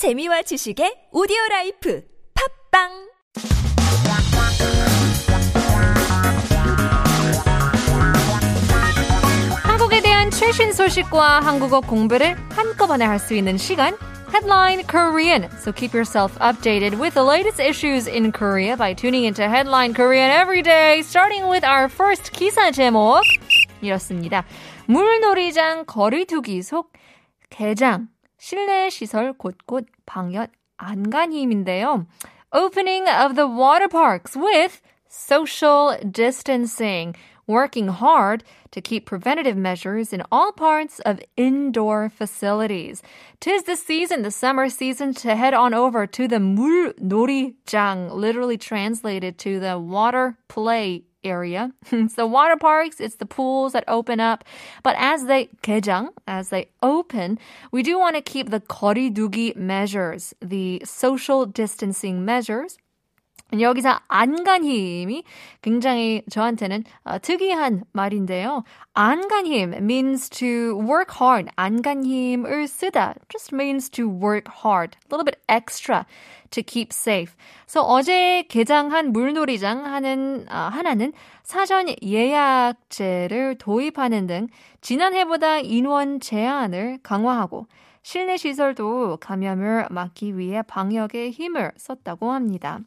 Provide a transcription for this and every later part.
재미와 지식의 오디오 라이프 팝빵 한국에 대한 최신 소식과 한국어 공부를 한꺼번에 할 수 있는 시간 Headline Korean. So keep yourself updated with the latest issues in Korea by tuning into Headline Korean every day, starting with our first 기사 제목. 이렇습니다. 물놀이장 거리두기 속 개장, 실내 시설 곳곳 방역 안간힘인데요. Opening of the water parks with social distancing, working hard to keep preventative measures in all parts of indoor facilities. Tis the season, the summer season, to head on over to the 물놀이장, literally translated to the water play area. it's the water parks, it's the pools that open up. But as they 개장, as they open, we do want to keep the 거리두기 measures, the social distancing measures. 여기서 안간힘이 굉장히 저한테는 어, 특이한 말인데요. 안간힘 means to work hard. 안간힘을 쓰다 just means to work hard. A little bit extra to keep safe. So 어제 개장한 물놀이장 하는 어, 하나는 사전 예약제를 도입하는 등 지난해보다 인원 제한을 강화하고 실내 시설도 감염을 막기 위해 방역에 힘을 썼다고 합니다.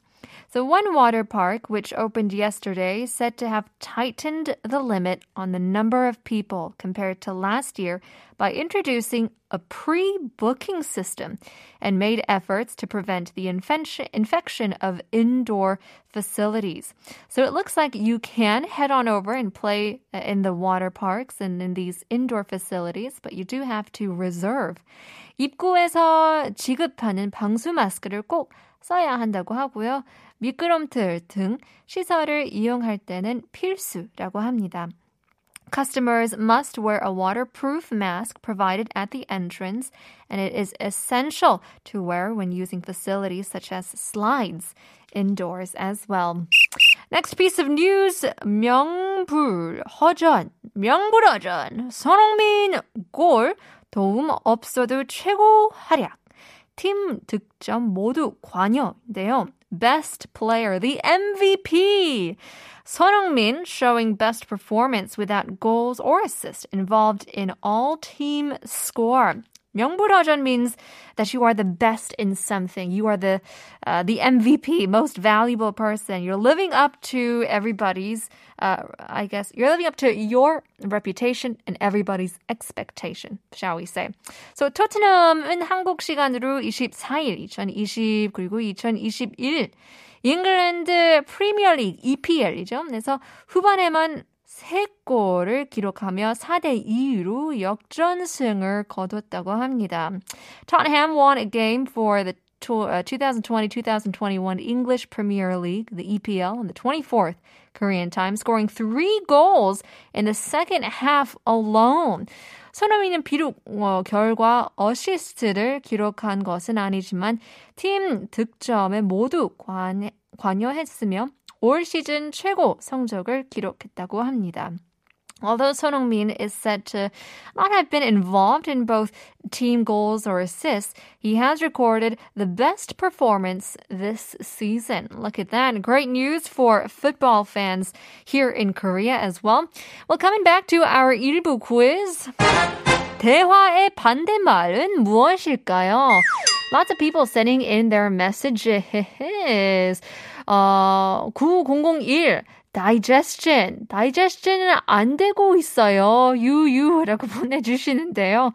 So one water park, which opened yesterday, said to have tightened the limit on the number of people compared to last year by introducing a pre-booking system and made efforts to prevent the infection, infection of indoor facilities. So it looks like you can head on over and play in the water parks and in these indoor facilities, but you do have to reserve. 입구에서 지급하는 방수 마스크를 꼭 써야 한다고 하고요. 미끄럼틀 등 시설을 이용할 때는 필수라고 합니다. Customers must wear a waterproof mask provided at the entrance, and it is essential to wear when using facilities such as slides indoors as well. Next piece of news, 명불허전, 명불허전, 손흥민 골, 도움 없어도 최고 활약. 팀 득점 모두 관여인데요. Best Player, the MVP. Son Heung-min showing best performance without goals or assists involved in all team score. 명불허전 means that you are the best in something. You are the uh, the MVP, most valuable person. You're living up to everybody's, uh, I guess, you're living up to your reputation and everybody's expectation, shall we say. So 토트넘은 한국 시간으로 24일, 2020 그리고 2021 잉글랜드 프리미어리그 EPL이죠. 그래서 후반에만 3골을 기록하며 4대 2로 역전승을 거뒀다고 합니다. Tottenham won a game for the 2020-2021 English Premier League, the EPL, on the 24th Korean time, scoring three goals in the second half alone. 손흥민은 비록 어, 결과 어시스트를 기록한 것은 아니지만 팀 득점에 모두 관, 관여했으며 올 시즌 최고 성적을 기록했다고 합니다. Although Son Heung-min is said to not have been involved in both team goals or assists, he has recorded the best performance this season. Look at that. Great news for football fans here in Korea as well. Well, coming back to our 1부 quiz. 대화의 반대말은 무엇일까요? Lots of people sending in their messages. 어, 9001 digestion. digestion은 안 되고 있어요. 유유라고 보내주시는데요.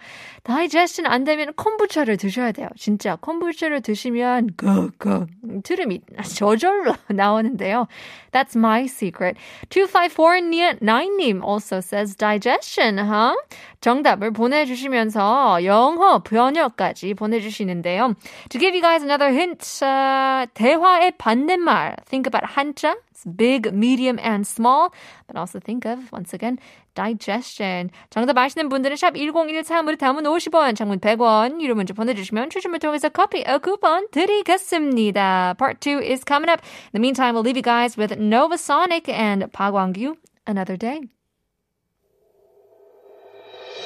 Digestion 안 되면 콤부차를 드셔야 돼요. 진짜 콤부차를 드시면 그그 트름이 저절로 나오는데요. That's my secret. 2549님 also says digestion, huh? 정답을 보내주시면서 영어 번역까지 보내주시는데요. To give you guys another hint, uh, 대화의 반대말. Think about 한자. Big, medium, and small. But also think of, once again, digestion. 정답 아시는 분들은 샵 1013으로 담은 50원, 장문 100원, 유료 문자 보내주시면 추첨을 통해서 커피 어, 쿠폰 드리겠습니다. Part 2 is coming up. In the meantime, we'll leave you guys with Nova Sonic and 박광규, Another Day.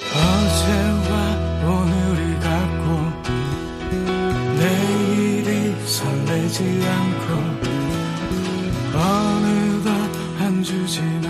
어제와 오늘이 같고 내일이 설레지 않고 어느덧 한 주 지나